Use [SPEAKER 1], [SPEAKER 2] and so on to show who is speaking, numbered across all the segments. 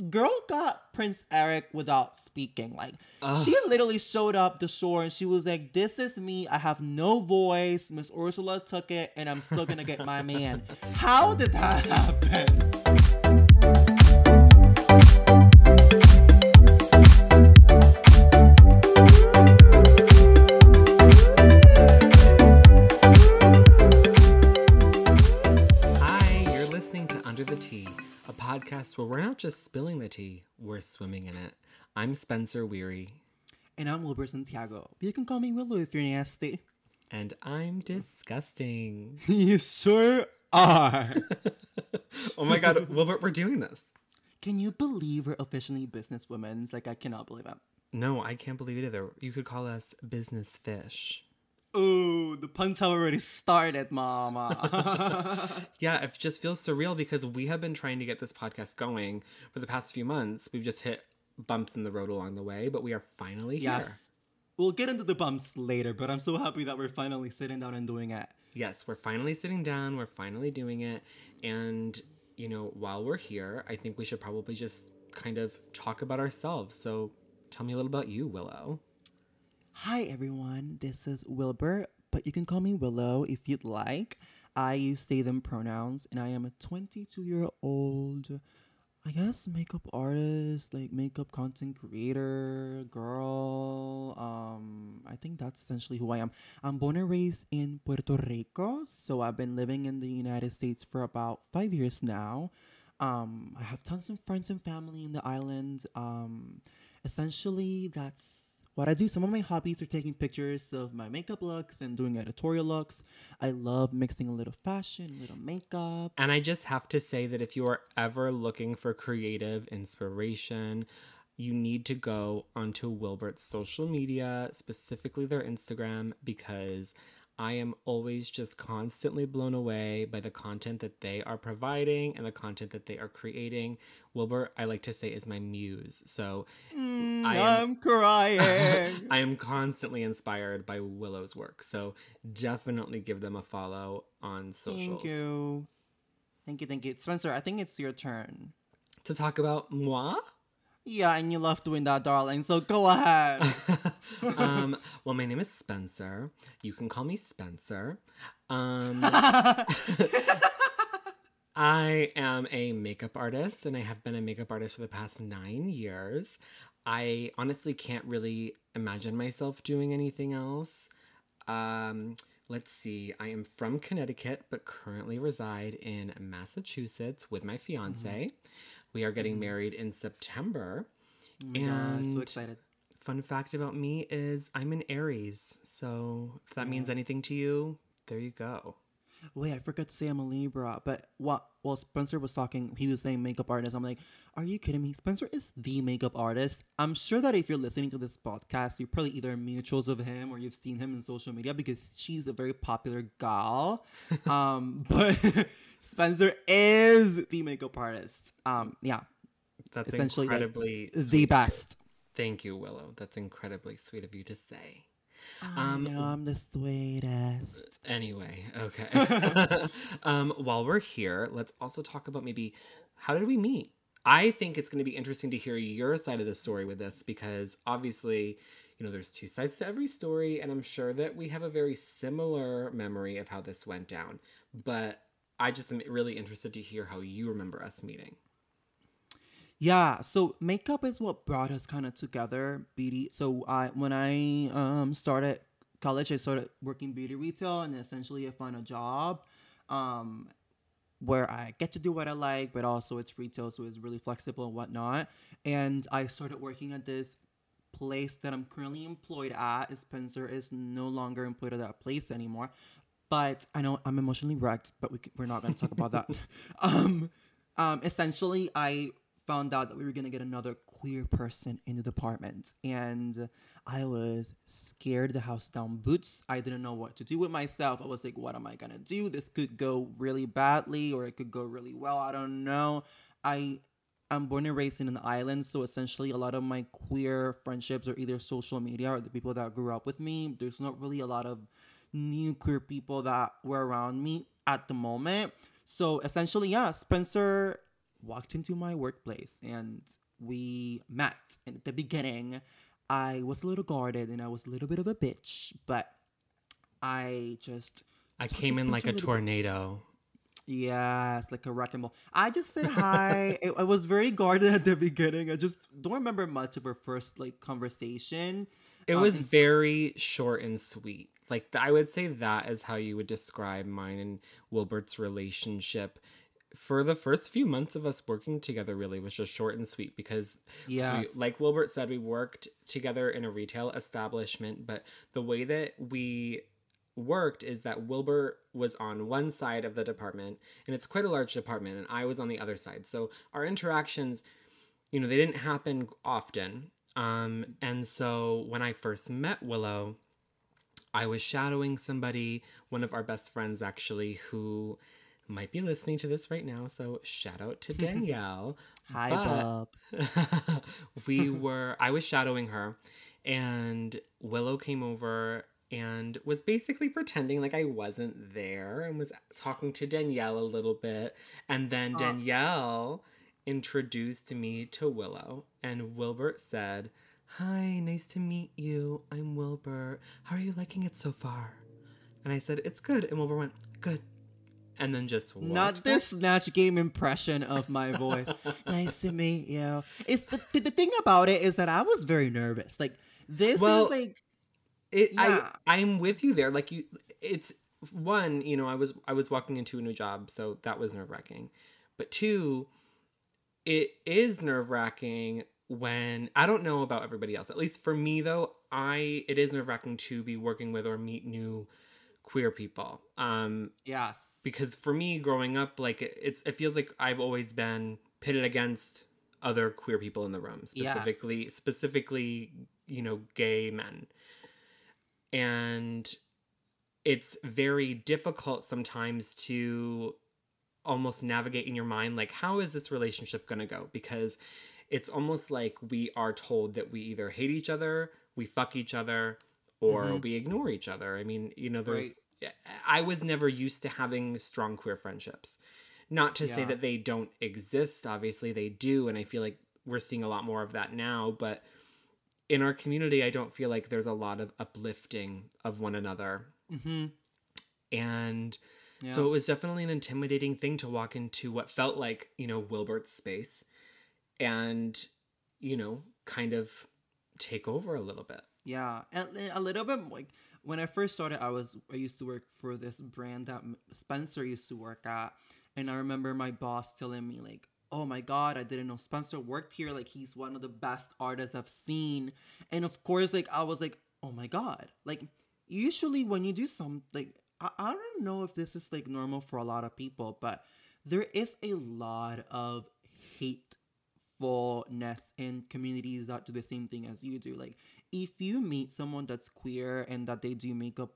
[SPEAKER 1] girl got Prince Eric without speaking. Like she literally showed up the shore and she was like, "This is me. I have no voice. Miss Ursula took it, and I'm still gonna get my man." How did that happen?
[SPEAKER 2] Where we're not just spilling the tea, we're swimming in it. I'm Spencer Weary,
[SPEAKER 1] And I'm Wilbert Santiago. You can call me Willow if you're nasty.
[SPEAKER 2] and I'm disgusting.
[SPEAKER 1] you sure are.
[SPEAKER 2] oh my god, Wilbert, we're doing this.
[SPEAKER 1] Can you believe we're officially businesswomen? Like I cannot believe it.
[SPEAKER 2] No, I can't believe it either. You could call us business fish.
[SPEAKER 1] Oh, the puns have already started, mama.
[SPEAKER 2] Yeah, it just feels surreal because we have been trying to get this podcast going for the past few months. We've just hit bumps in the road along the way, but we are finally here.
[SPEAKER 1] yes. We'll get into the bumps later, but I'm so happy that we're finally sitting down and doing it.
[SPEAKER 2] Yes, we're finally sitting down, we're finally doing it. And, you know, while we're here, I think we should probably just kind of talk about ourselves. So tell me a little about you, Willow.
[SPEAKER 1] Hi, everyone. This is Wilbert, but you can call me Willow if you'd like. I use they, them pronouns, and I am a 22 year old, I guess, makeup artist, like makeup content creator, girl. Um, I think that's essentially who I am. I'm born and raised in Puerto Rico, so I've been living in the United States for about five years now. Um, I have tons of friends and family in the island. Um, essentially, that's what I do. Some of my hobbies are taking pictures of my makeup looks and doing editorial looks. I love mixing a little fashion, a little makeup.
[SPEAKER 2] And I just have to say that if you are ever looking for creative inspiration, you need to go onto Wilbert's social media, specifically their Instagram, because I am always just constantly blown away by the content that they are providing and the content that they are creating. Wilbert, I like to say, is my muse. So mm, I am-
[SPEAKER 1] I'm crying.
[SPEAKER 2] I am constantly inspired by Willow's work. So definitely give them a follow on socials.
[SPEAKER 1] thank you. Thank you, thank you. Spencer, I think it's your turn.
[SPEAKER 2] To talk about moi?
[SPEAKER 1] Yeah, and you love doing that, darling. So go ahead.
[SPEAKER 2] um, well, my name is Spencer. You can call me Spencer. Um, I am a makeup artist and I have been a makeup artist for the past nine years. I honestly can't really imagine myself doing anything else. Um, let's see. I am from Connecticut, but currently reside in Massachusetts with my mm-hmm. fiance. We are getting mm-hmm. married in September.
[SPEAKER 1] Oh my God, so excited.
[SPEAKER 2] Fun fact about me is I'm an Aries. So if that means anything to you, there you go.
[SPEAKER 1] Wait, I forgot to say I'm a Libra. But what? while Spencer was talking. He was saying makeup artist. I'm like, are you kidding me? Spencer is the makeup artist. I'm sure that if you're listening to this podcast, you're probably either mutuals of him or you've seen him in social media because she's a very popular gal. um, but Spencer is the makeup artist. Um, yeah,
[SPEAKER 2] That's
[SPEAKER 1] Essentially, like,
[SPEAKER 2] incredibly
[SPEAKER 1] the best.
[SPEAKER 2] Thank you, Willow. That's incredibly sweet of you to say.
[SPEAKER 1] I
[SPEAKER 2] Um,
[SPEAKER 1] know I'm the sweetest.
[SPEAKER 2] Anyway, okay. um, while we're here, let's also talk about maybe how did we meet? I think it's going to be interesting to hear your side of the story with this because obviously, you know, there's two sides to every story, and I'm sure that we have a very similar memory of how this went down. But I just am really interested to hear how you remember us meeting.
[SPEAKER 1] Yeah, so makeup is what brought us kind of together, beauty. So I when I um started college, I started working beauty retail, and essentially I found a job, um, where I get to do what I like, but also it's retail, so it's really flexible and whatnot. And I started working at this place that I'm currently employed at. Spencer is no longer employed at that place anymore. But I know I'm emotionally wrecked, but we, we're not going to talk about that. Um, um, essentially, I found out that we were going to get another queer person in the department. And I was scared the house down boots. I didn't know what to do with myself. I was like, what am I going to do? This could go really badly or it could go really well. I don't know. I I'm born and raised in an island, so essentially a lot of my queer friendships are either social media or the people that grew up with me. There's not really a lot of new queer people that were around me at the moment. So essentially, yeah, Spencer walked into my workplace and we met. And at the beginning, I was a little guarded and I was a little bit of a bitch, but I just
[SPEAKER 2] I came in like a
[SPEAKER 1] little bit-
[SPEAKER 2] tornado.
[SPEAKER 1] Yes, like a wrecking ball. I just said hi. it, I was very guarded at the beginning. I just don't remember much of our first like conversation.
[SPEAKER 2] It
[SPEAKER 1] Um,
[SPEAKER 2] was
[SPEAKER 1] and-
[SPEAKER 2] very short and sweet. Like I would say that is how you would describe mine and Wilbert's relationship. For the first few months of us working together, really was just short and sweet because, so we- like Wilbert said, we worked together in a retail establishment. But the way that we worked is that Wilbert was on one side of the department, and it's quite a large department, and I was on the other side. So our interactions, you know, they didn't happen often. Um, and so when I first met Willow, I was shadowing somebody, one of our best friends actually, who might be listening to this right now. So shout out to Danielle.
[SPEAKER 1] Hi, bub.
[SPEAKER 2] we were I was shadowing her and Willow came over and was basically pretending like I wasn't there and was talking to Danielle a little bit and then. Danielle introduced me to Willow and Wilbert said, "Hi, nice to meet you. I'm Wilbert. How are you liking it so far?" And I said, "It's good." And Wilbert went, "Good." And then just walked
[SPEAKER 1] Not this Snatch Game impression of my voice. nice to meet you. It's the, the the thing about it is that I was very nervous. Like this
[SPEAKER 2] Well,
[SPEAKER 1] is like
[SPEAKER 2] it
[SPEAKER 1] Yeah.
[SPEAKER 2] i i'm with you there like you it's one you know i was i was walking into a new job so that was nerve-wracking but two it is nerve-wracking when i don't know about everybody else at least for me though i it is nerve-wracking to be working with or meet new queer people um
[SPEAKER 1] yes.
[SPEAKER 2] because for me growing up like it, it's it feels like i've always been pitted against other queer people in the room specifically
[SPEAKER 1] Yes.
[SPEAKER 2] specifically you know gay men and it's very difficult sometimes to almost navigate in your mind like how is this relationship going to go because it's almost like we are told that we either hate each other we fuck each other or
[SPEAKER 1] Mhm.
[SPEAKER 2] we ignore each other i mean you know there's i was never used to having strong queer friendships not to say that they don't exist obviously they do and i feel like we're seeing a lot more of that now but in our community i don't feel like there's a lot of uplifting of one another
[SPEAKER 1] Mm-hmm.
[SPEAKER 2] and
[SPEAKER 1] Yeah.
[SPEAKER 2] so it was definitely an intimidating thing to walk into what felt like, you know, Wilbert's space and, you know, kind of take over a little bit.
[SPEAKER 1] Yeah, and a little bit like when I first started, I was I used to work for this brand that Spencer used to work at, and I remember my boss telling me like, "Oh my God, I didn't know Spencer worked here. Like he's one of the best artists I've seen." And of course, like I was like, "Oh my God!" Like usually when you do some like I, I don't know if this is like normal for a lot of people, but there is a lot of hatefulness in communities that do the same thing as you do. Like if you meet someone that's queer and that they do makeup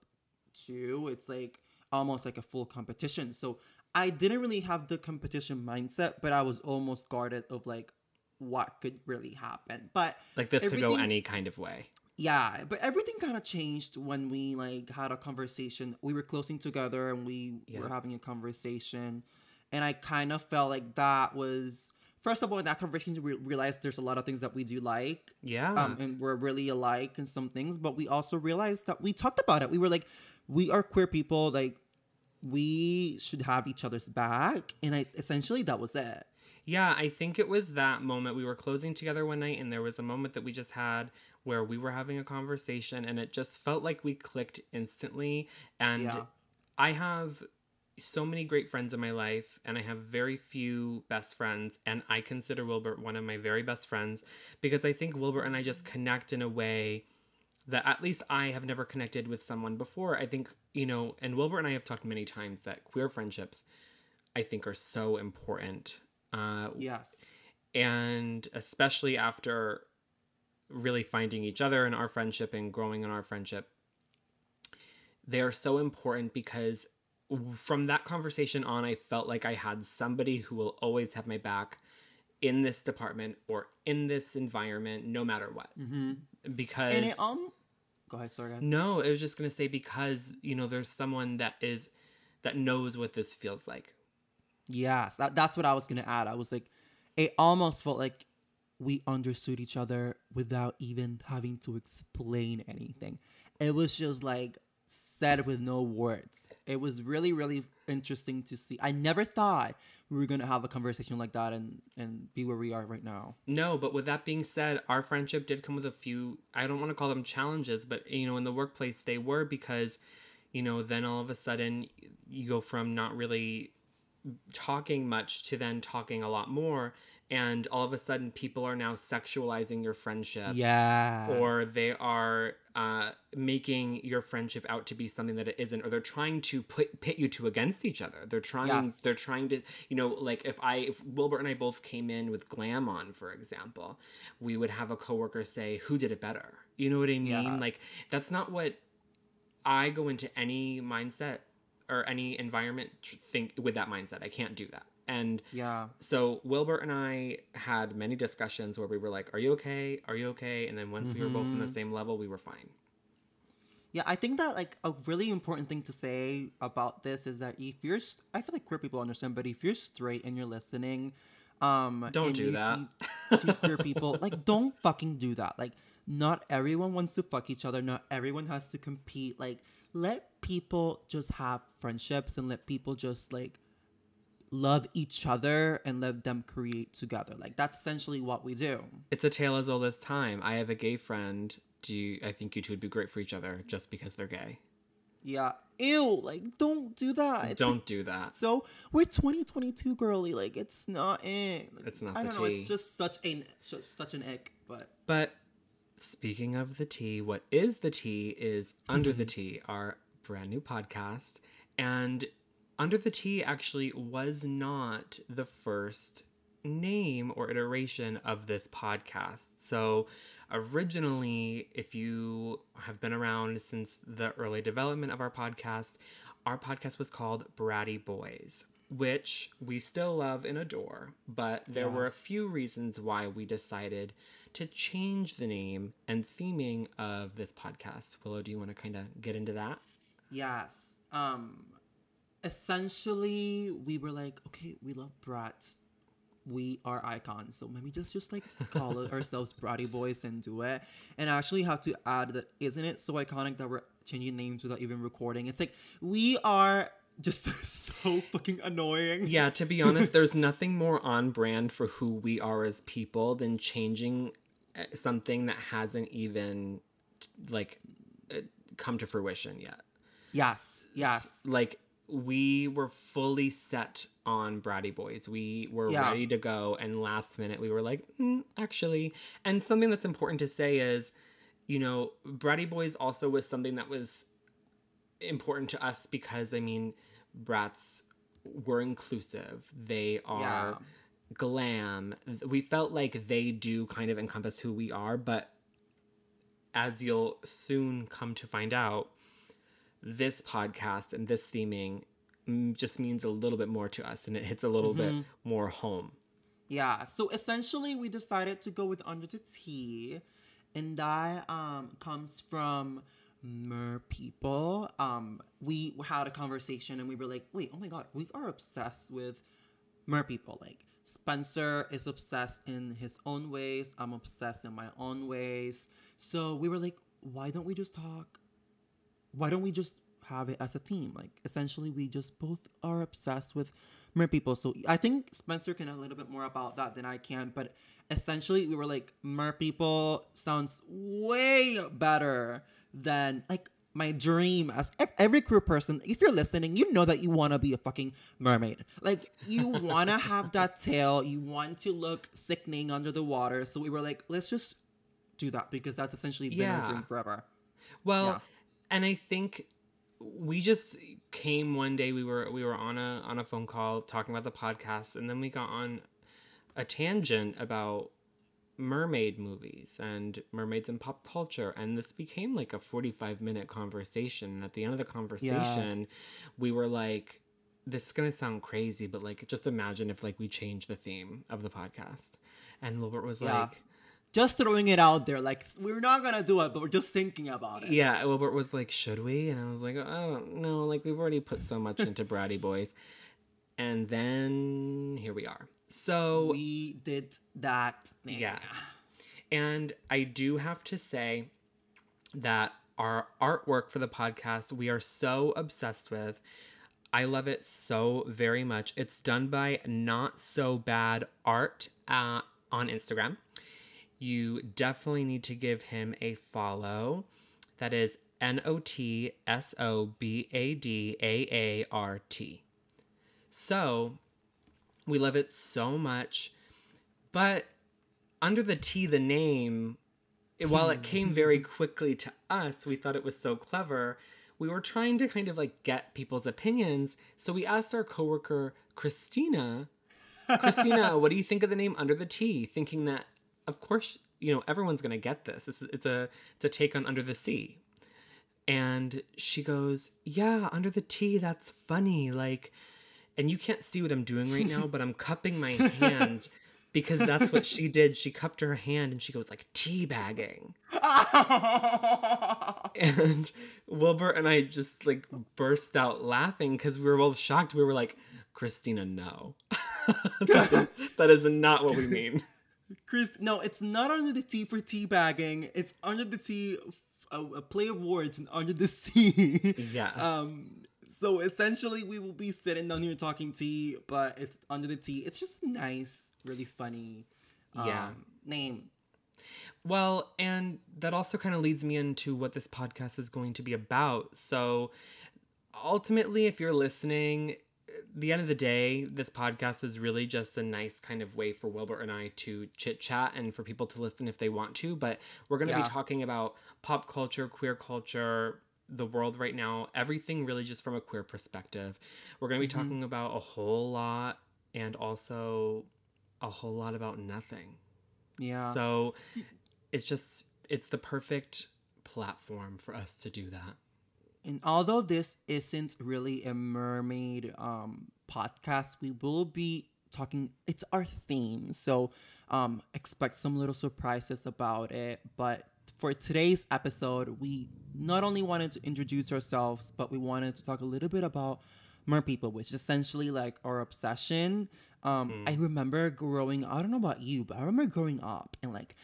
[SPEAKER 1] too, it's like almost like a full competition. So I didn't really have the competition mindset, but I was almost guarded of like what could really happen. But
[SPEAKER 2] Like this could go any kind of way.
[SPEAKER 1] yeah, but everything kind of changed when we like had a conversation. We were closing together and we
[SPEAKER 2] Yeah.
[SPEAKER 1] were having a conversation, and I kind of felt like that was first of all in that conversation we realized there's a lot of things that we do like,
[SPEAKER 2] Yeah.
[SPEAKER 1] um, and we're really alike in some things. But we also realized that we talked about it. We were like, we are queer people, like we should have each other's back, and I essentially that was it.
[SPEAKER 2] Yeah, I think it was that moment. We were closing together one night, and there was a moment that we just had where we were having a conversation, and it just felt like we clicked instantly. And
[SPEAKER 1] Yeah.
[SPEAKER 2] I have so many great friends in my life, and I have very few best friends, and I consider Wilbert one of my very best friends because I think Wilbert and I just connect in a way that at least I have never connected with someone before. I think, you know, and Wilbert and I have talked many times that queer friendships, I think, are so important. Uh,
[SPEAKER 1] Yes.
[SPEAKER 2] and especially after really finding each other in our friendship and growing in our friendship they are so important because from that conversation on i felt like i had somebody who will always have my back in this department or in this environment no matter what
[SPEAKER 1] Mm-hmm.
[SPEAKER 2] because
[SPEAKER 1] And it um, go ahead. Sorry. Go ahead.
[SPEAKER 2] no i was just going to say because you know there's someone that is that knows what this feels like
[SPEAKER 1] Yes, that, that's what I was gonna add. I was like, it almost felt like we understood each other without even having to explain anything. It was just like said with no words. It was really, really interesting to see. I never thought we were gonna have a conversation like that and and be where we are right now.
[SPEAKER 2] No, but with that being said, our friendship did come with a few I don't want to call them challenges, but you know, in the workplace they were because you know, then all of a sudden you go from not really talking much to then talking a lot more and all of a sudden people are now sexualizing your friendship.
[SPEAKER 1] Yeah.
[SPEAKER 2] or they are uh, making your friendship out to be something that it isn't or they're trying to put pit you two against each other. They're trying
[SPEAKER 1] Yes.
[SPEAKER 2] they're trying to you know like if i if wilbert and i both came in with glam on for example we would have a coworker say who did it better? You know what i mean? Like that's not what i go into any mindset or any environment think with that mindset. I can't do that and
[SPEAKER 1] yeah.
[SPEAKER 2] so Wilbert and I had many discussions where we were like, "Are you okay? Are you okay?" And then once we were both on the
[SPEAKER 1] Mhm.
[SPEAKER 2] same level, we were fine.
[SPEAKER 1] Yeah, I think that like a really important thing to say about this is that if you're, I feel like queer people understand, but if you're straight and you're listening, um,
[SPEAKER 2] Don't do that.
[SPEAKER 1] see queer people, like, don't fucking do that. Like, not everyone wants to fuck each other. Not everyone has to compete. Like, let people just have friendships and let people just like love each other and let them create together. Like, that's essentially what we do.
[SPEAKER 2] It's a tale as old as time. I have a gay friend. Do you, I think you two would be great for each other just because they're gay?
[SPEAKER 1] Yeah. Ew, like don't do that. It's,
[SPEAKER 2] Don't
[SPEAKER 1] like,
[SPEAKER 2] do that.
[SPEAKER 1] So we're 2022 girly. Like it's not it. Like,
[SPEAKER 2] It's not
[SPEAKER 1] I
[SPEAKER 2] the
[SPEAKER 1] don't know. It's just such a such, such an ick. But
[SPEAKER 2] But speaking of the tea, what is the tea is Under the Tea, our brand new podcast. And Under the Tea actually was not the first name or iteration of this podcast. So originally, if you have been around since the early development of our podcast, our podcast was called Bratty Boys. Which we still love and adore, but there were a few reasons why we decided to change the name and theming of this podcast. Willow, do you want to kind of get into that?
[SPEAKER 1] yes. Um essentially we were like, okay, we love brats. We are icons. So maybe just just like call ourselves Bratty Boys and do it. And I actually have to add that isn't it so iconic that we're changing names without even recording? It's like we are just so fucking annoying.
[SPEAKER 2] Yeah, to be honest, there's nothing more on brand for who we are as people than changing uh, something that hasn't even like uh, come to fruition yet.
[SPEAKER 1] Yes. Yes.
[SPEAKER 2] Like we were fully set on Bratty Boys. We were
[SPEAKER 1] Yeah.
[SPEAKER 2] ready to go, and last minute we were like, mm, actually. And something that's important to say is, you know, Bratty Boys also was something that was important to us because I mean, brats were inclusive. They are
[SPEAKER 1] Yeah.
[SPEAKER 2] glam. We felt like they do kind of encompass who we are, but as you'll soon come to find out, this podcast and this theming mm, just means a little bit more to us and it hits a little bit more home.
[SPEAKER 1] Yeah. So essentially, we decided to go with Under the Tea, and that um comes from mer people. Um, we had a conversation, and we were like, "Wait, oh my god, we are obsessed with mer people." Like Spencer is obsessed in his own ways. I'm obsessed in my own ways. So we were like, "Why don't we just talk why don't we just have it as a theme? Like essentially we just both are obsessed with mer people. So I think Spencer can a little bit more about that than I can, but essentially we were like mer people sounds way better than like my dream as every crew person if you're listening you know that you want to be a fucking mermaid like you want to have that tail you want to look sickening under the water so we were like let's just do that because that's essentially been our dream forever
[SPEAKER 2] Well,
[SPEAKER 1] Yeah.
[SPEAKER 2] And I think we just came one day we were we were on a on a phone call talking about the podcast and then we got on a tangent about mermaid movies and mermaids in pop culture and this became like a 45 minute conversation and at the end of the conversation
[SPEAKER 1] Yes.
[SPEAKER 2] we were like this is gonna sound crazy but like just imagine if like we change the theme of the podcast and wilbert was
[SPEAKER 1] Yeah.
[SPEAKER 2] like
[SPEAKER 1] just throwing it out there. Like we're not gonna do it, but we're just thinking about it.
[SPEAKER 2] Yeah, Wilbert was like, "Should we?" And I was like, "I don't know. Like we've already put so much into Bratty Boys." And then here we are. So
[SPEAKER 1] we did that thing.
[SPEAKER 2] Yes. And I do have to say that our artwork for the podcast, we are so obsessed with. I love it so very much. It's done by Not So Bad Art uh, on Instagram. You definitely need to give him a follow. That is N O T S O B A D A A R T. So we love it so much. But under the T, the name, while it came very quickly to us, we thought it was so clever. We were trying to kind of like get people's opinions. So we asked our coworker, Christina, Christina, what do you think of the name Under the T? Thinking that, of course, you know, everyone's going to get this. It's, it's, a, it's a take on Under the Sea. And she goes, Yeah, Under the Tea, that's funny. Like, and you can't see what I'm doing right now, but I'm cupping my hand because that's what she did. She cupped her hand and she goes like tea bagging. And Wilbert and I just like burst out laughing because we were both shocked. We were like, Christina, no. that, is, that is not what we mean.
[SPEAKER 1] Chris, no, it's not under the T for teabagging. It's under the T, a, a play of words, and under the sea.
[SPEAKER 2] Yes.
[SPEAKER 1] Um. So essentially, we will be sitting down here talking tea, but it's under the tea. It's just nice, really funny. Um,
[SPEAKER 2] Yeah.
[SPEAKER 1] Name.
[SPEAKER 2] Well, and that also kind of leads me into what this podcast is going to be about. So ultimately, if you're listening, the end of the day, this podcast is really just a nice kind of way for Wilbert and I to chit chat and for people to listen if they want to. But we're going to
[SPEAKER 1] Yeah.
[SPEAKER 2] be talking about pop culture, queer culture, the world right now, everything really just from a queer perspective. We're going to be
[SPEAKER 1] Mhm.
[SPEAKER 2] talking about a whole lot and also a whole lot about nothing.
[SPEAKER 1] Yeah.
[SPEAKER 2] So it's just it's the perfect platform for us to do that.
[SPEAKER 1] And although this isn't really a mermaid um, podcast, we will be talking. It's our theme, so um, expect some little surprises about it. But for today's episode, we not only wanted to introduce ourselves, but we wanted to talk a little bit about mer people, which is essentially like our obsession. Um, I remember growing. I don't know about you, but I remember growing up and like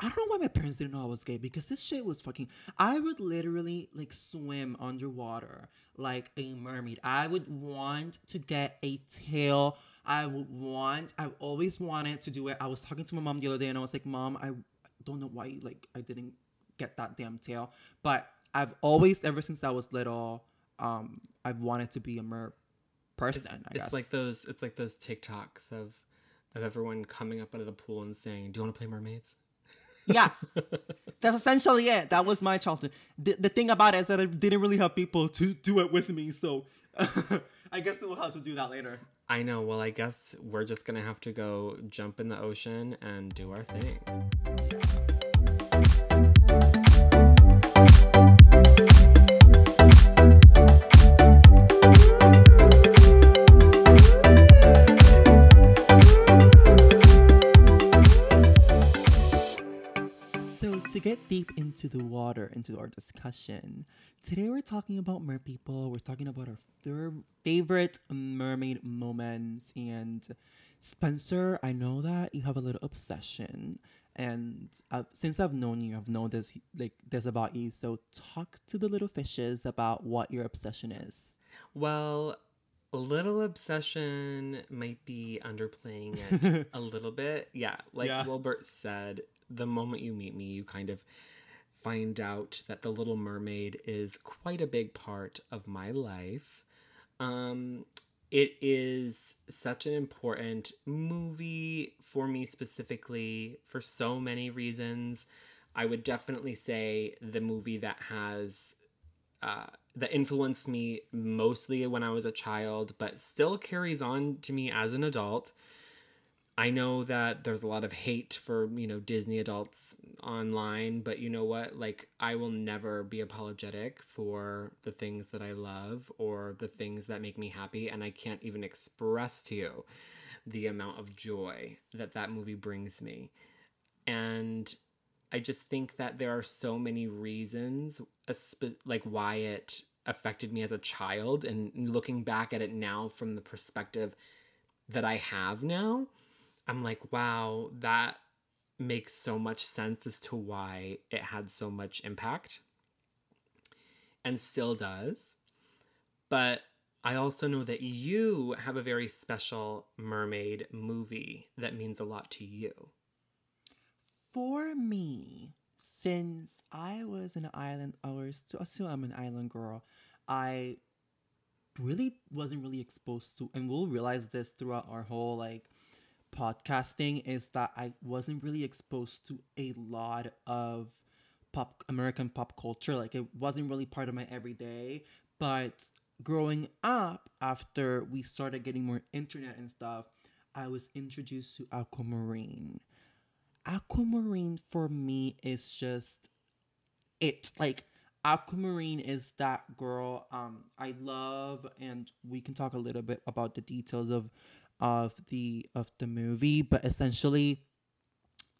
[SPEAKER 1] I don't know why my parents didn't know I was gay because this shit was fucking. I would literally like swim underwater like a mermaid. I would want to get a tail. I would want. I've always wanted to do it. I was talking to my mom the other day and I was like, "Mom, I don't know why like I didn't get that damn tail, but I've always ever since I was little, um, I've wanted to be a mer person. I
[SPEAKER 2] it's
[SPEAKER 1] guess
[SPEAKER 2] like those it's like those TikToks of of everyone coming up out of the pool and saying, "Do you want to play mermaids?"
[SPEAKER 1] Yes. That's essentially it. That was my childhood. The, the thing about it is that I didn't really have people to do it with me. So I guess we'll have to do that later.
[SPEAKER 2] I know. Well, I guess we're just gonna have to go jump in the ocean and do our thing.
[SPEAKER 1] Get deep into the water, into our discussion, today we're talking about mer people. We're talking about our thir- favorite mermaid moments. And Spencer, I know that you have a little obsession. And I've, since I've known you, I've known this like this about you. So talk to the little fishes about what your obsession is.
[SPEAKER 2] Well, a little obsession might be underplaying it a little bit. Yeah, like
[SPEAKER 1] Yeah.
[SPEAKER 2] Wilbert said, the moment you meet me, you kind of find out that The Little Mermaid is quite a big part of my life. Um, it is such an important movie for me specifically for so many reasons. I would definitely say the movie that has uh, that influenced me mostly when I was a child, but still carries on to me as an adult. I know that there's a lot of hate for, you know, Disney adults online, but you know what? Like, I will never be apologetic for the things that I love or the things that make me happy. And I can't even express to you the amount of joy that that movie brings me. And I just think that there are so many reasons, like why it affected me as a child, and looking back at it now from the perspective that I have now, I'm like, wow, that makes so much sense as to why it had so much impact and still does. But I also know that you have a very special mermaid movie that means a lot to you.
[SPEAKER 1] For me, since I was an island, still, still I'm an island girl. I really wasn't really exposed to, and we'll realize this throughout our whole like podcasting is that I wasn't really exposed to a lot of pop American pop culture. Like it wasn't really part of my everyday. But growing up, after we started getting more internet and stuff, I was introduced to Aquamarine. Aquamarine for me is just it. Like Aquamarine is that girl um I love and we can talk a little bit about the details of of the of the movie, but essentially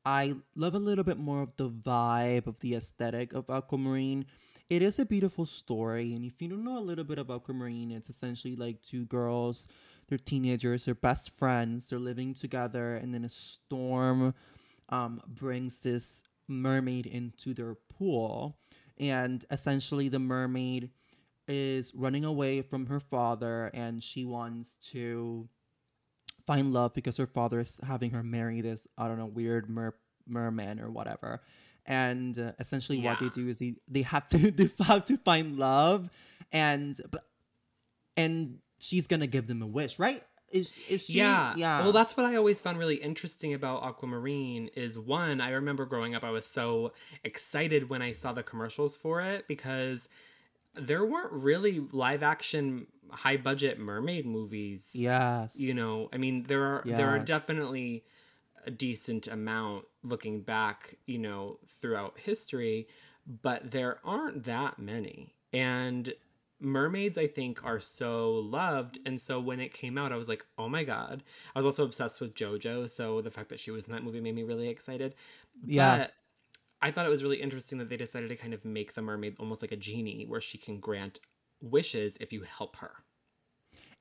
[SPEAKER 1] I love a little bit more of the vibe of the aesthetic of Aquamarine. It is a beautiful story, and if you don't know a little bit about Aquamarine, it's essentially like two girls, they're teenagers, they're best friends, they're living together, and then a storm um, brings this mermaid into their pool, and essentially the mermaid is running away from her father, and she wants to find love because her father is having her marry this I don't know weird mer merman or whatever. And uh, essentially, yeah. what they do is they, they have to they have to find love, and but and she's gonna give them a wish, right? Is, is she,
[SPEAKER 2] yeah yeah well that's what i always found really interesting about aquamarine is one i remember growing up i was so excited when i saw the commercials for it because there weren't really live action high budget mermaid movies.
[SPEAKER 1] Yes.
[SPEAKER 2] You know, I mean there are yes. there are definitely a decent amount looking back, you know, throughout history, but there aren't that many. And mermaids I think are so loved and so when it came out I was like, "Oh my god." I was also obsessed with JoJo, so the fact that she was in that movie made me really excited. Yeah. But I thought it was really interesting that they decided to kind of make the mermaid almost like a genie where she can grant wishes if you help her.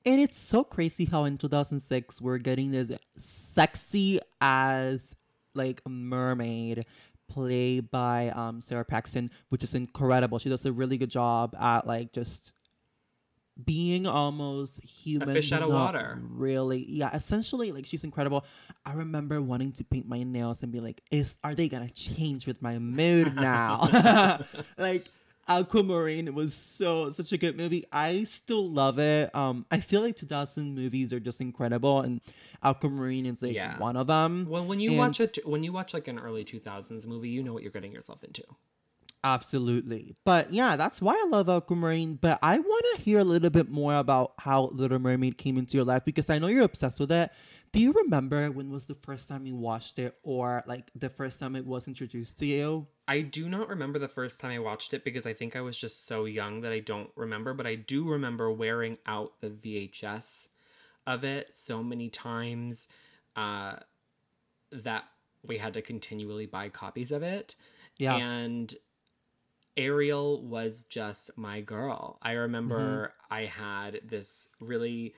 [SPEAKER 1] And it's so crazy how in 2006 we're getting this sexy as like mermaid played by um, Sara Paxton, which is incredible. She does a really good job at like just being almost human.
[SPEAKER 2] A fish out of water.
[SPEAKER 1] Really. Yeah. Essentially, like she's incredible. I remember wanting to paint my nails and be like, is are they gonna change with my mood now? like Aquamarine was so such a good movie. I still love it. Um, I feel like 2000 movies are just incredible, and Aquamarine is like yeah. one of them.
[SPEAKER 2] Well, when you and watch it, when you watch like an early 2000s movie, you know what you're getting yourself into.
[SPEAKER 1] Absolutely. But yeah, that's why I love Aquamarine. But I want to hear a little bit more about how Little Mermaid came into your life because I know you're obsessed with it. Do you remember when was the first time you watched it or like the first time it was introduced to you?
[SPEAKER 2] I do not remember the first time I watched it because I think I was just so young that I don't remember, but I do remember wearing out the VHS of it so many times uh, that we had to continually buy copies of it. Yeah. And Ariel was just my girl. I remember mm-hmm. I had this really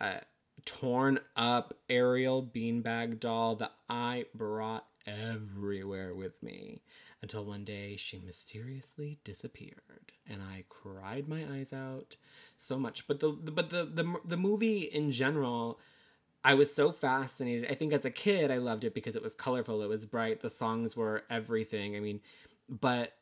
[SPEAKER 2] uh, torn up Ariel beanbag doll that I brought everywhere with me until one day she mysteriously disappeared and I cried my eyes out so much. But the, the but the, the the movie in general I was so fascinated. I think as a kid I loved it because it was colorful, it was bright, the songs were everything. I mean, but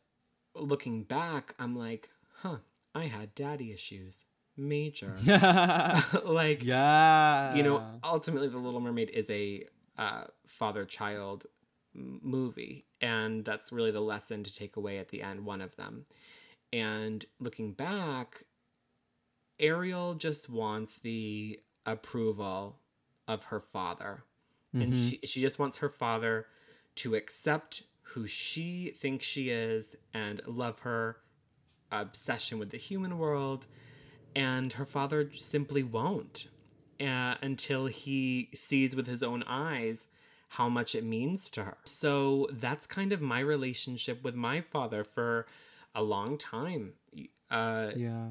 [SPEAKER 2] looking back, I'm like, huh, I had daddy issues. Major.
[SPEAKER 1] Yeah.
[SPEAKER 2] like,
[SPEAKER 1] yeah.
[SPEAKER 2] You know, ultimately, The Little Mermaid is a uh, father child movie. And that's really the lesson to take away at the end, one of them. And looking back, Ariel just wants the approval of her father. Mm-hmm. And she, she just wants her father to accept who she thinks she is and love her obsession with the human world. And her father simply won't uh, until he sees with his own eyes how much it means to her. So that's kind of my relationship with my father for a long time. Uh,
[SPEAKER 1] yeah.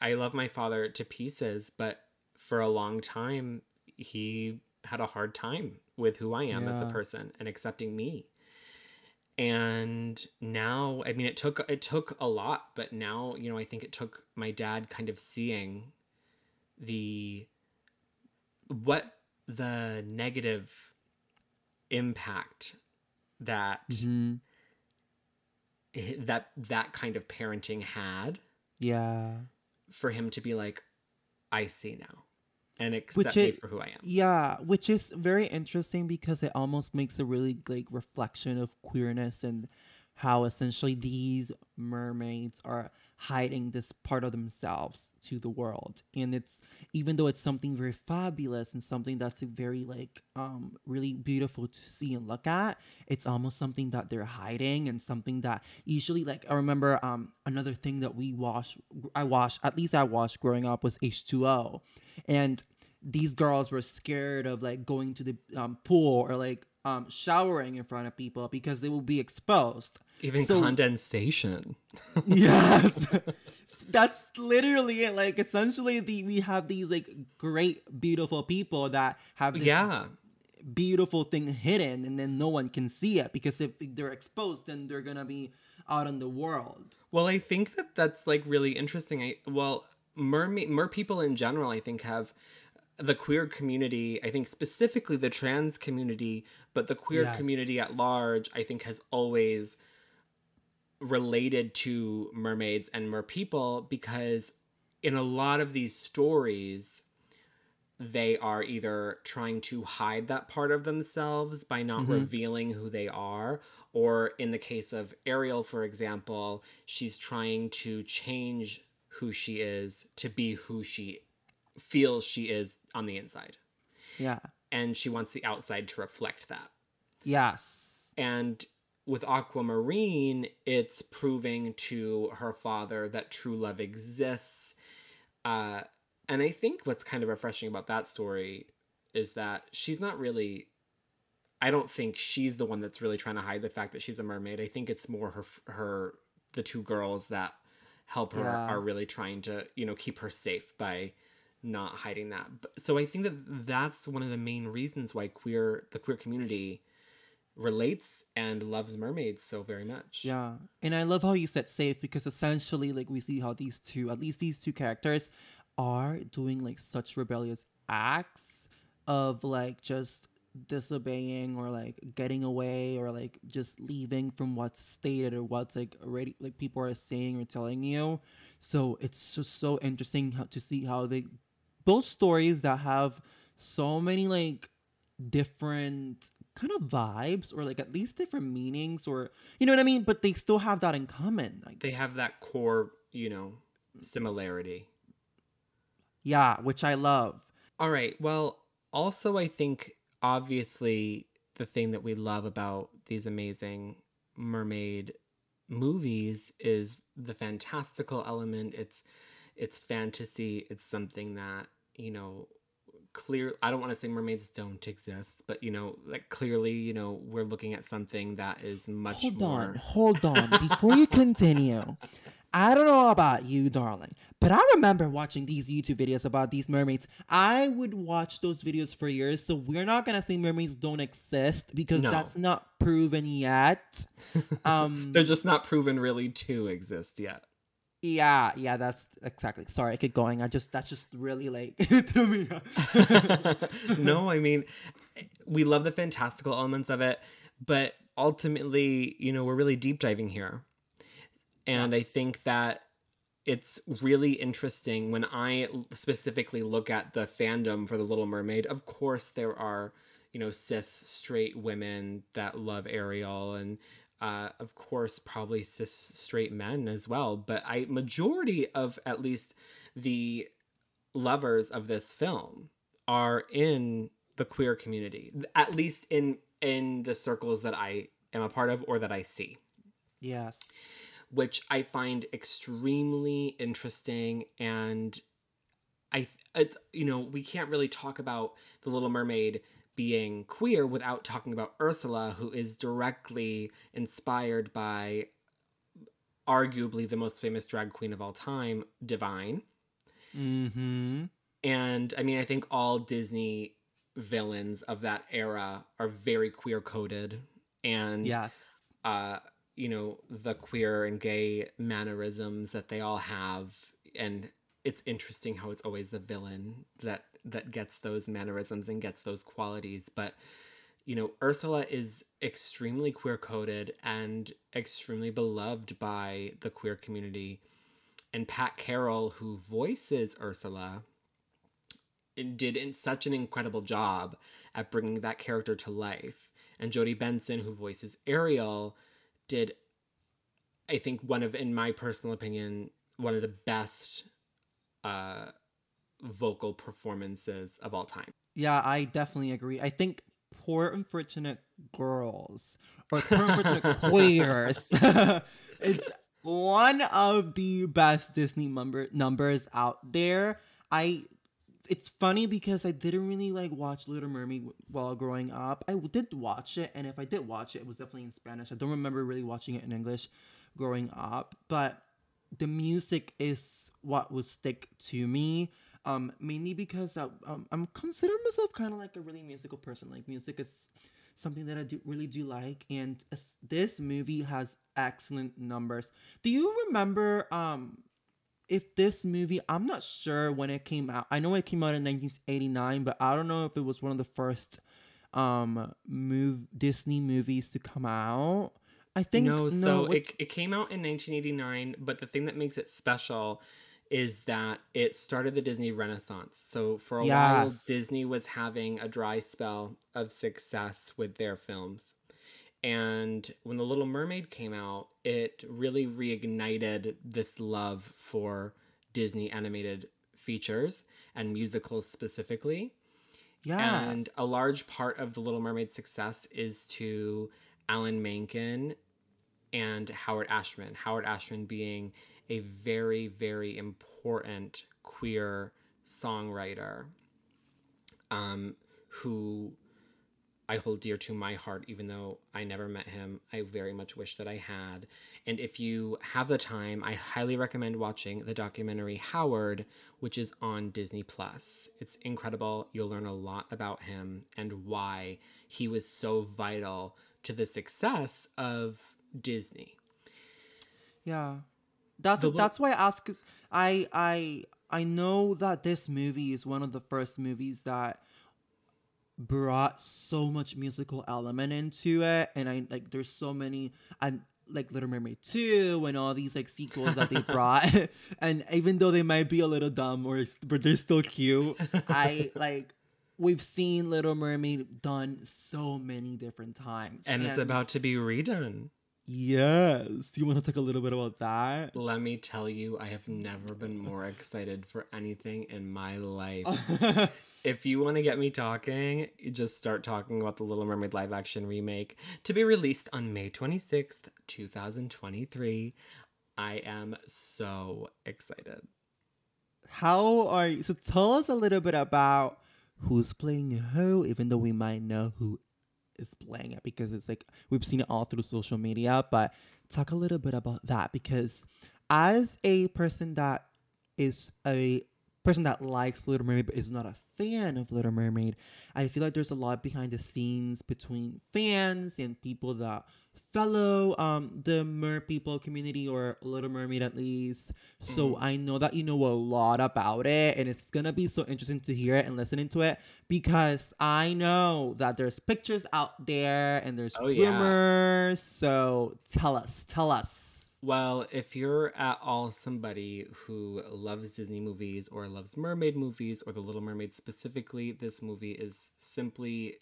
[SPEAKER 2] I love my father to pieces, but for a long time, he had a hard time with who I am as a person and accepting me. And now, I mean, it took it took a lot, but now, you know, I think it took my dad kind of seeing the what the negative impact that
[SPEAKER 1] Mhm.
[SPEAKER 2] that that kind of parenting had
[SPEAKER 1] Yeah.
[SPEAKER 2] for him to be like, I see now, and accept
[SPEAKER 1] Which
[SPEAKER 2] me
[SPEAKER 1] it-
[SPEAKER 2] for who I am.
[SPEAKER 1] Yeah, which is very interesting because it almost makes a really like reflection of queerness and how essentially these mermaids are hiding this part of themselves to the world. And it's even though it's something very fabulous and something that's very like um really beautiful to see and look at, it's almost something that they're hiding and something that usually like I remember um another thing that we watched I watched at least I watched growing up was H2O. And these girls were scared of like going to the um, pool or like um, showering in front of people because they will be exposed.
[SPEAKER 2] Even
[SPEAKER 1] So-
[SPEAKER 2] condensation.
[SPEAKER 1] yes, that's literally it. Like essentially, the we have these like great, beautiful people that have this
[SPEAKER 2] Yeah.
[SPEAKER 1] beautiful thing hidden, and then no one can see it because if they're exposed, then they're gonna be out in the world.
[SPEAKER 2] Well, I think that that's like really interesting. I well, mermaid mer people in general, I think have the queer community. I think specifically the trans community, but the queer
[SPEAKER 1] Yes.
[SPEAKER 2] community at large, I think has always related to mermaids and merpeople because in a lot of these stories they are either trying to hide that part of themselves by not
[SPEAKER 1] Mhm.
[SPEAKER 2] revealing who they are or in the case of Ariel for example she's trying to change who she is to be who she feels she is on the inside
[SPEAKER 1] Yeah.
[SPEAKER 2] and she wants the outside to reflect that
[SPEAKER 1] Yes.
[SPEAKER 2] and with Aquamarine, it's proving to her father that true love exists. Uh, and I think what's kind of refreshing about that story is that she's not really. I don't think she's the one that's really trying to hide the fact that she's a mermaid. I think it's more her her the two girls that help her
[SPEAKER 1] Yeah.
[SPEAKER 2] are really trying to you know keep her safe by not hiding that. So I think that that's one of the main reasons why queer the queer community relates and loves mermaids so very much.
[SPEAKER 1] Yeah. And I love how you said safe because essentially, like, we see how these two, at least these two characters, are doing like such rebellious acts of like just disobeying or like getting away or like just leaving from what's stated or what's like already like people are saying or telling you. So it's just so interesting how, to see how they, both stories that have so many like different kind of vibes or like at least different meanings or you know what I mean? But they still have that in common. Like
[SPEAKER 2] They have that core, you know, similarity.
[SPEAKER 1] yeah, which I love.
[SPEAKER 2] All right. Well, also I think obviously the thing that we love about these amazing mermaid movies is the fantastical element. It's it's fantasy. It's something that, you know, clear I don't want to say mermaids don't exist, but you know, like clearly, you know, we're looking at something that is much
[SPEAKER 1] Hold
[SPEAKER 2] more
[SPEAKER 1] on, hold on. Before you continue, I don't know about you, darling, but I remember watching these YouTube videos about these mermaids. I would watch those videos for years, so we're not gonna say mermaids don't exist because
[SPEAKER 2] No.
[SPEAKER 1] that's not proven yet. Um,
[SPEAKER 2] They're just not proven really to exist yet.
[SPEAKER 1] Yeah, yeah, that's exactly. Sorry, I keep going. I just that's just really like threw me
[SPEAKER 2] no, I mean, we love the fantastical elements of it, but ultimately, you know, we're really deep diving here. And I think that it's really interesting when I specifically look at the fandom for The Little Mermaid. Of course, there are, you know, cis straight women that love Ariel and uh, of course probably cis straight men as well but i majority of at least the lovers of this film are in the queer community at least in in the circles that i am a part of or that i see
[SPEAKER 1] yes.
[SPEAKER 2] which i find extremely interesting and i it's you know we can't really talk about the little mermaid being queer without talking about ursula who is directly inspired by arguably the most famous drag queen of all time divine
[SPEAKER 1] Mm-hmm.
[SPEAKER 2] and I mean, I think all Disney villains of that era are very queer coded and
[SPEAKER 1] Yes.
[SPEAKER 2] uh you know the queer and gay mannerisms that they all have and it's interesting how it's always the villain that that gets those mannerisms and gets those qualities but you know ursula is extremely queer coded and extremely beloved by the queer community. And pat carroll who voices ursula did in such an incredible job at bringing that character to life. And jodi benson who voices ariel did i think one of in my personal opinion one of the best uh vocal performances of all time
[SPEAKER 1] Yeah, I definitely agree. I think poor unfortunate girls or poor unfortunate queers. it's one of the best Disney number numbers out there. I it's funny because I didn't really like watch Little Mermaid while growing up. I did watch it, and if I did watch it, it was definitely in Spanish. I don't remember really watching it in English growing up, but the music is what would stick to me um mainly because I, um, i'm consider myself kind of like a really musical person like music is something that i do really do like and this movie has excellent numbers. Do you remember um if this movie i'm not sure when it came out. I know it came out in 1989 but i don't know if it was one of the first um move disney movies to come out. I think
[SPEAKER 2] no so it, it came out in 1989 but the thing that makes it special is that it started the disney renaissance. So for a while disney was having a dry spell of success with their films. And when the little mermaid came out it really reignited this love for disney animated features and musicals specifically.
[SPEAKER 1] Yeah
[SPEAKER 2] and a large part of the Little Mermaid's success is to Alan Menken and Howard Ashman. Howard Ashman being a very, very important queer songwriter um, who I hold dear to my heart, even though I never met him. I very much wish that I had. And if you have the time, I highly recommend watching the documentary Howard, which is on Disney Plus. It's incredible. You'll learn a lot about him and why he was so vital to the success of Disney.
[SPEAKER 1] Yeah, that's
[SPEAKER 2] The
[SPEAKER 1] that's why I ask. Cause I I I know that this movie is one of the first movies that brought so much musical element into it, and I like there's so many. I'm like Little Mermaid two and all these like sequels that they brought, and even though they might be a little dumb or but they're still cute, I like. We've seen Little Mermaid done so many different times,
[SPEAKER 2] And it's about to be redone.
[SPEAKER 1] Yes. Do You want to talk a little bit about that?
[SPEAKER 2] Let me tell you, I have never been more excited for anything in my life. if you want to get me talking, just start talking about the Little Mermaid live action remake to be released on May 26th, 2023. I am so excited.
[SPEAKER 1] How are you? So tell us a little bit about who's playing who, even though we might know who is playing it because it's like we've seen it all through social media. But talk a little bit about that because as a person that is a person that likes Little Mermaid but is not a fan of Little Mermaid, I feel like there's a lot behind the scenes between fans and people that follow um the mer people community or Little Mermaid at least. So I know that you know a lot about it and it's gonna be so interesting to hear it and listening to it because I know that there's pictures out there and there's
[SPEAKER 2] Oh, yeah.
[SPEAKER 1] rumors. So tell us, tell us.
[SPEAKER 2] Well, if you're at all somebody who loves Disney movies or loves mermaid movies or The Little Mermaid specifically, this movie is simply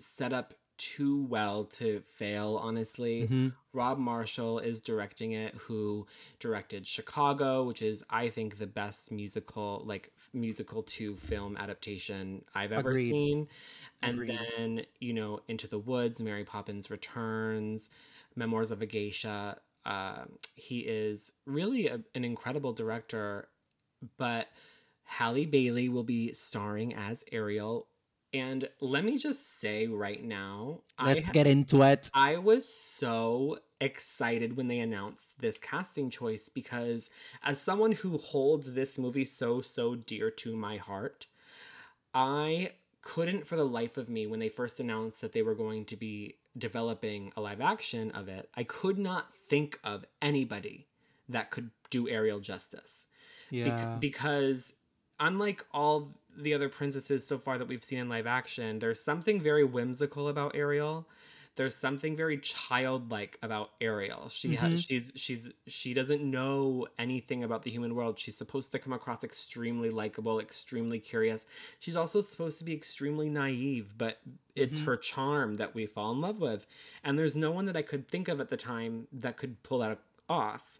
[SPEAKER 2] set up too well to fail, honestly.
[SPEAKER 1] Mhm.
[SPEAKER 2] Rob Marshall is directing it, who directed Chicago, which is, I think, the best musical, like musical to film adaptation I've ever
[SPEAKER 1] Agreed.
[SPEAKER 2] seen. And
[SPEAKER 1] Agreed.
[SPEAKER 2] then, you know, Into the Woods, Mary Poppins Returns, Memoirs of a Geisha. Um, he is really a, an incredible director, but Halle Bailey will be starring as Ariel. And let me just say right now,
[SPEAKER 1] Let's
[SPEAKER 2] ha-
[SPEAKER 1] get into it.
[SPEAKER 2] I was so excited when they announced this casting choice because, as someone who holds this movie so, so dear to my heart, I couldn't for the life of me when they first announced that they were going to be developing a live action of it, I could not think of anybody that could do Ariel justice.
[SPEAKER 1] Yeah.
[SPEAKER 2] Bec- because unlike all the other princesses so far that we've seen in live action, there's something very whimsical about Ariel. There's something very childlike about Ariel. She
[SPEAKER 1] Mm-hmm.
[SPEAKER 2] has she's she's she doesn't know anything about the human world. She's supposed to come across extremely likable, extremely curious. She's also supposed to be extremely naive, but it's
[SPEAKER 1] Mm-hmm.
[SPEAKER 2] her charm that we fall in love with. And there's no one that I could think of at the time that could pull that off.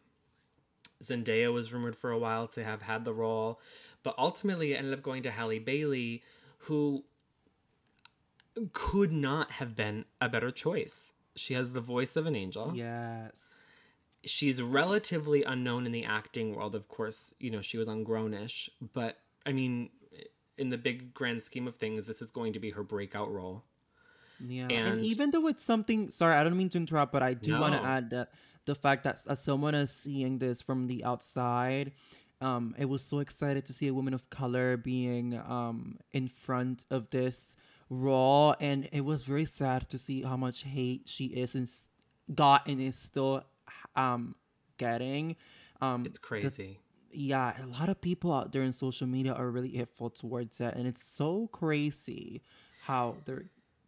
[SPEAKER 2] Zendaya was rumored for a while to have had the role, but ultimately it ended up going to Halle Bailey, who could not have been a better choice. She has the voice of an angel.
[SPEAKER 1] Yes.
[SPEAKER 2] She's relatively unknown in the acting world. Of course, you know, she was on grown-ish, but I mean, in the big grand scheme of things, this is going to be her breakout role.
[SPEAKER 1] Yeah. And,
[SPEAKER 2] And-
[SPEAKER 1] even though it's something, sorry, I don't mean to interrupt, but I do want to add that the fact that as someone is seeing this from the outside, um, I was so excited to see a woman of color being um in front of this role, and it was very sad to see how much hate she is and s- got and is still um getting. Um,
[SPEAKER 2] It's
[SPEAKER 1] the-
[SPEAKER 2] crazy.
[SPEAKER 1] yeah, a lot of people out there in social media are really hateful towards it, and it's so crazy how they're.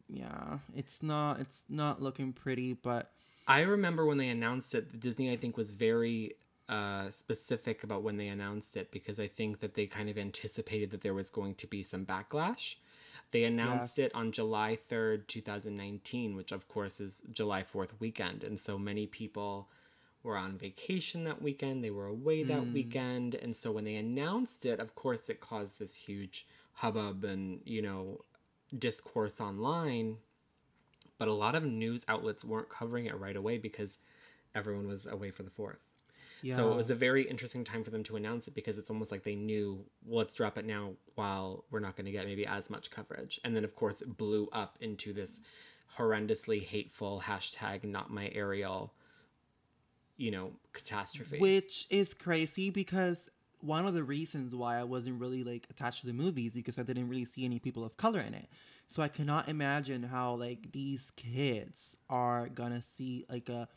[SPEAKER 1] Yeah, it's not. It's not looking pretty, but
[SPEAKER 2] I remember when they announced it, Disney, I think, was very uh, specific about when they announced it because I think that they kind of anticipated that there was going to be some backlash. They announced
[SPEAKER 1] Yes.
[SPEAKER 2] it on July 3rd, 2019, which of course is July 4th weekend. And so many people were on vacation that weekend, they were away that
[SPEAKER 1] Mm.
[SPEAKER 2] weekend. And so when they announced it, of course, it caused this huge hubbub and, you know, discourse online but a lot of news outlets weren't covering it right away because everyone was away for the fourth.
[SPEAKER 1] Yeah.
[SPEAKER 2] So it was a very interesting time for them to announce it because it's almost like they knew, well, let's drop it now while we're not going to get maybe as much coverage. And then, of course, it blew up into this horrendously hateful hashtag not my Ariel, you know, catastrophe.
[SPEAKER 1] which is crazy because one of the reasons why I wasn't really like attached to the movies because I didn't really see any people of color in it. So I cannot imagine how like these kids are gonna see like a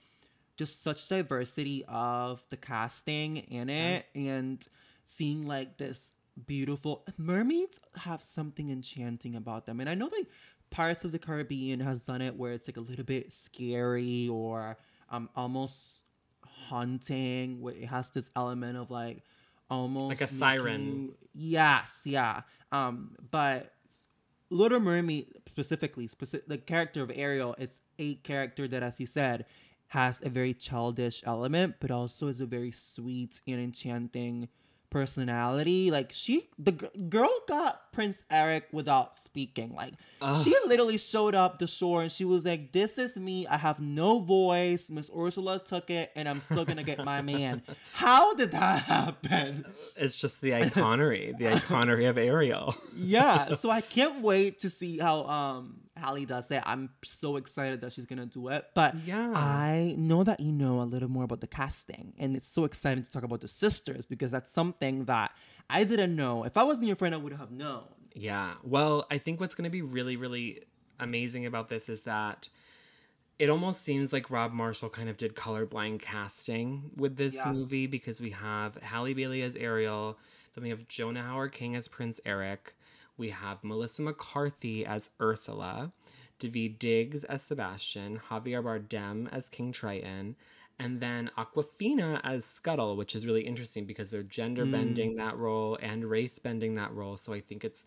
[SPEAKER 1] just such diversity of the casting in it and seeing like this beautiful mermaids have something enchanting about them. And i know like pirates of the caribbean has done it where it's like a little bit scary or um almost haunting where it has this element of like almost
[SPEAKER 2] Like a siren.
[SPEAKER 1] yes yeah. Um but Little Mermaid specifically, specific the character of Ariel, it's a character that, as you said, has a very childish element, but also is a very sweet and enchanting personality. Like she, the g- girl got Prince Eric without speaking. Like
[SPEAKER 2] Ugh.
[SPEAKER 1] she literally showed up the shore and she was like, "This is me. I have no voice. Miss Ursula took it, and I'm still gonna get my man." How did that happen?
[SPEAKER 2] it's just the iconery, the iconery of Ariel.
[SPEAKER 1] yeah so i can't wait to see how um Halle does it i'm so excited that she's gonna do it but
[SPEAKER 2] Yeah.
[SPEAKER 1] i know that you know a little more about the casting and it's so exciting to talk about the sisters because that's something that i didn't know if i wasn't your friend i would have known
[SPEAKER 2] Yeah. Well, I think what's going to be really, really amazing about this is that it almost seems like Rob Marshall kind of did colorblind casting with this
[SPEAKER 1] Yeah.
[SPEAKER 2] movie because we have Halle Bailey as Ariel, then we have Jonah Hauer-King as Prince Eric, we have Melissa McCarthy as Ursula, Daveed Diggs as Sebastian, Javier Bardem as King Triton, and then Awkwafina as Scuttle, which is really interesting because they're gender bending hmm. that role and race bending that role. So I think it's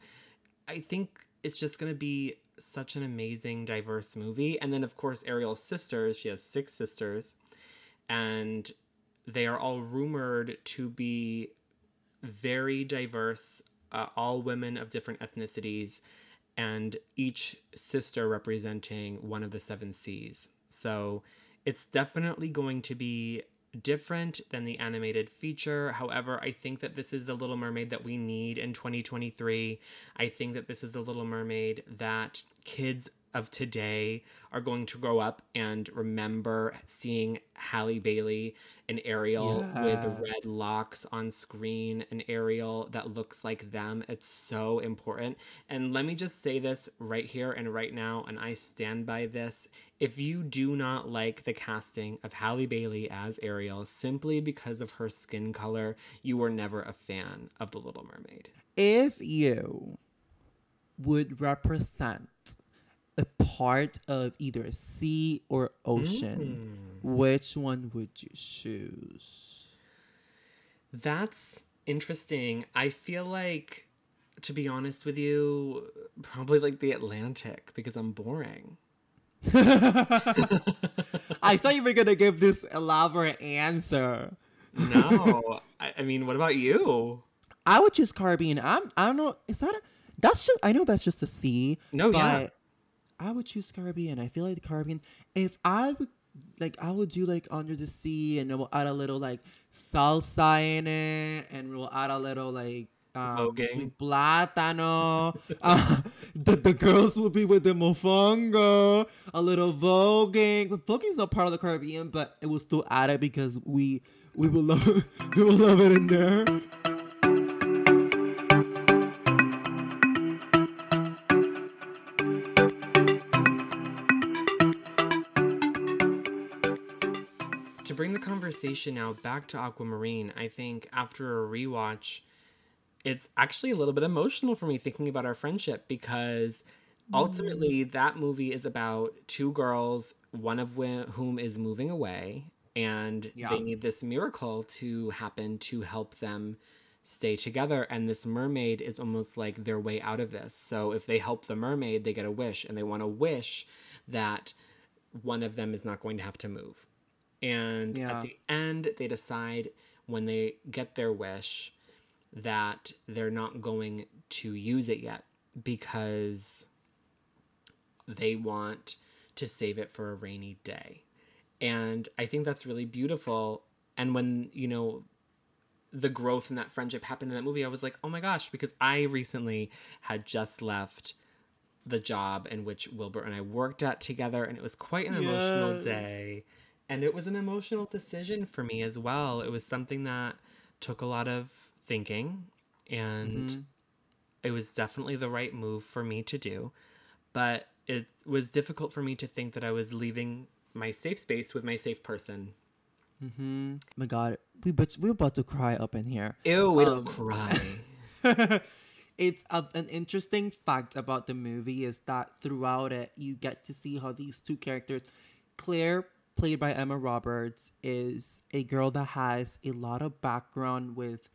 [SPEAKER 2] I think it's just going to be such an amazing, diverse movie. And then, of course, Ariel's sisters, she has six sisters, and they are all rumored to be very diverse, uh, all women of different ethnicities, and each sister representing one of the seven seas. So it's definitely going to be different than the animated feature. However, I think that this is the Little Mermaid that we need in 2023. I think that this is the Little Mermaid that kids of today are going to grow up and remember seeing Halle Bailey and Ariel with red locks on screen, an Ariel that looks like them. It's so important. And let me just say this right here and right now, and I stand by this. If you do not like the casting of Halle Bailey as Ariel simply because of her skin color, you were never a fan of The Little Mermaid.
[SPEAKER 1] If you would represent a part of either a sea or ocean,
[SPEAKER 2] Mm.
[SPEAKER 1] which one would you choose?
[SPEAKER 2] That's interesting. I feel like, to be honest with you, probably like the Atlantic because I'm boring.
[SPEAKER 1] I thought you were gonna give this elaborate answer.
[SPEAKER 2] No, I, I mean, what about you?
[SPEAKER 1] I would choose Caribbean. I'm. I don't know. Is that? A, that's just. I know that's just a sea.
[SPEAKER 2] No,
[SPEAKER 1] but
[SPEAKER 2] yeah.
[SPEAKER 1] I would choose Caribbean. I feel like the Caribbean. If I would, like, I would do like under the sea, and we'll add a little like salsa in it, and we'll add a little like. Um,
[SPEAKER 2] Voguing.
[SPEAKER 1] sweet plátano. uh, the, the girls will be with the mofongo, a little voguing. But voguing is not part of the Caribbean, but it will still add it because we we will love it. We will love it in there.
[SPEAKER 2] Conversation now back to Aquamarine, I think after a rewatch, it's actually a little bit emotional for me thinking about our friendship because ultimately mm. that movie is about two girls, one of whom is moving away, and
[SPEAKER 1] Yeah.
[SPEAKER 2] they need this miracle to happen to help them stay together. And this mermaid is almost like their way out of this. So if they help the mermaid, they get a wish, and they want to wish that one of them is not going to have to move. And
[SPEAKER 1] Yeah.
[SPEAKER 2] at the end, they decide when they get their wish that they're not going to use it yet because they want to save it for a rainy day. And I think that's really beautiful. And when, you know, the growth in that friendship happened in that movie, I was like, oh my gosh, because I recently had just left the job in which Wilbert and I worked at together, and it was quite an emotional day. And it was an emotional decision for me as well. It was something that took a lot of thinking, and
[SPEAKER 1] Mhm.
[SPEAKER 2] it was definitely the right move for me to do. But it was difficult for me to think that I was leaving my safe space with my safe person.
[SPEAKER 1] Mm-hmm. My God, we but we're about to cry up in here.
[SPEAKER 2] Ew, we don't
[SPEAKER 1] Um,
[SPEAKER 2] cry.
[SPEAKER 1] it's a, an interesting fact about the movie is that throughout it you get to see how these two characters claire played by emma roberts is a girl that has a lot of background with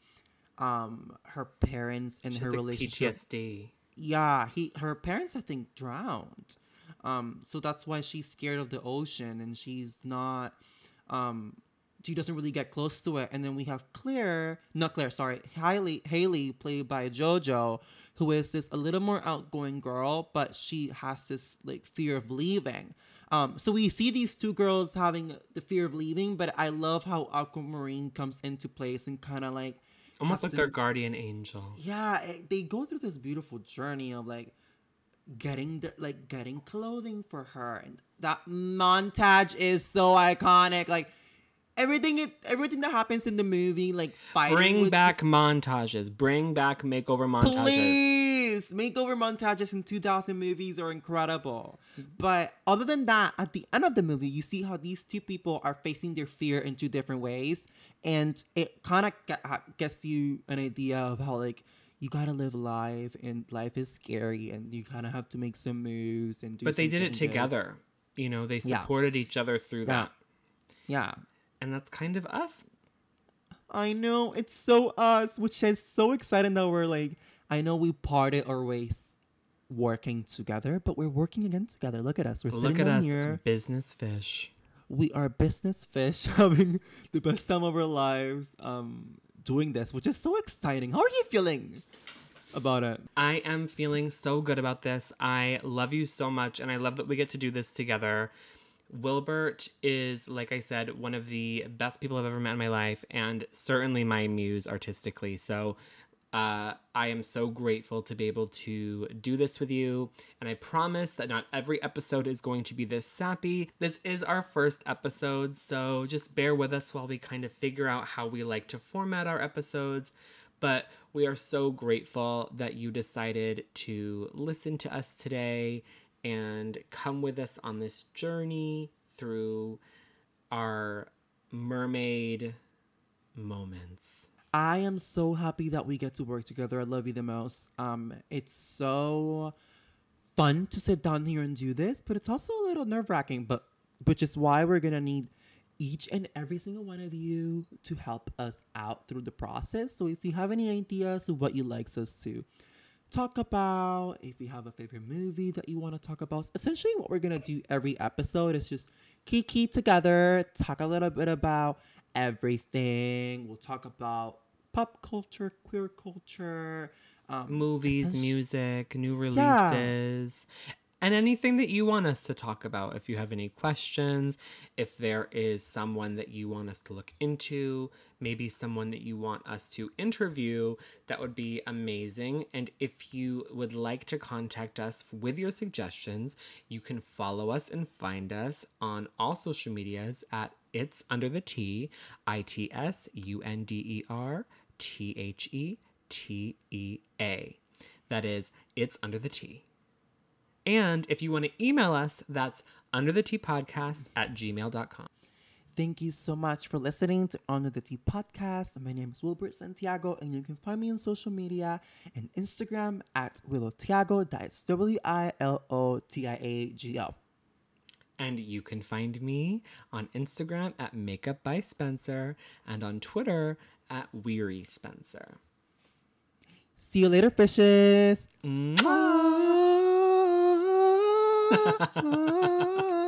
[SPEAKER 1] um her parents and
[SPEAKER 2] She
[SPEAKER 1] her relationship.
[SPEAKER 2] PTSD.
[SPEAKER 1] yeah he her parents i think drowned. Um so that's why she's scared of the ocean and she's not um she doesn't really get close to it. And then we have claire not claire sorry haley haley played by jojo who is this a little more outgoing girl but she has this like fear of leaving um so we see these two girls having the fear of leaving but i love how aquamarine comes into place and kind of like
[SPEAKER 2] Almost like their guardian angel.
[SPEAKER 1] yeah it, they go through this beautiful journey of like getting the, like getting clothing for her and that montage is so iconic like everything it everything that happens in the movie like fighting
[SPEAKER 2] Bring back
[SPEAKER 1] this-
[SPEAKER 2] montages. Bring back makeover montages.
[SPEAKER 1] please makeover montages in 2000 movies are incredible but other than that at the end of the movie you see how these two people are facing their fear in two different ways and it kind of get, gets you an idea of how like you gotta live life and life is scary and you kind of have to make some moves and do
[SPEAKER 2] But they did it together. You know, they
[SPEAKER 1] Yeah.
[SPEAKER 2] supported each other through
[SPEAKER 1] Yeah.
[SPEAKER 2] that.
[SPEAKER 1] yeah
[SPEAKER 2] And that's kind of us.
[SPEAKER 1] I know it's so us, which is so exciting that we're like, I know we parted our ways working together, but we're working again together. Look at us. We're sitting
[SPEAKER 2] Look at us,
[SPEAKER 1] here.
[SPEAKER 2] business fish.
[SPEAKER 1] We are business fish having the best time of our lives um doing this, which is so exciting. How are you feeling about it?
[SPEAKER 2] I am feeling so good about this. I love you so much, and I love that we get to do this together. Wilbert is, like I said, one of the best people I've ever met in my life, and certainly my muse artistically. So Uh, I am so grateful to be able to do this with you. And I promise that not every episode is going to be this sappy. This is our first episode, so just bear with us while we kind of figure out how we like to format our episodes. But we are so grateful that you decided to listen to us today and come with us on this journey through our mermaid moments.
[SPEAKER 1] I am so happy that we get to work together. I love you the most. Um, it's so fun to sit down here and do this, but it's also a little nerve wracking. But which is why we're gonna need each and every single one of you to help us out through the process. So if you have any ideas of what you'd like us to talk about, if you have a favorite movie that you want to talk about, essentially what we're gonna do every episode is just kiki together, talk a little bit about everything. We'll talk about pop culture, queer culture, um,
[SPEAKER 2] Movies, music, new
[SPEAKER 1] Yeah.
[SPEAKER 2] releases, and anything that you want us to talk about. If you have any questions, if there is someone that you want us to look into, maybe someone that you want us to interview, that would be amazing. And if you would like to contact us with your suggestions, you can follow us and find us on all social medias at It's Under the Tea, I T S U N D E R T H E T E A. That is, It's Under the Tea. And if you want to email us, that's under the Tea podcast at gmail.com.
[SPEAKER 1] Thank you so much for listening to Under the Tea podcast. My name is Wilbert Santiago, and you can find me on social media and Instagram at Willow Tiago. That's W I L O T I A G O.
[SPEAKER 2] And you can find me on Instagram at Makeup by Spencer and on Twitter at Weary Spencer.
[SPEAKER 1] See you later, fishes.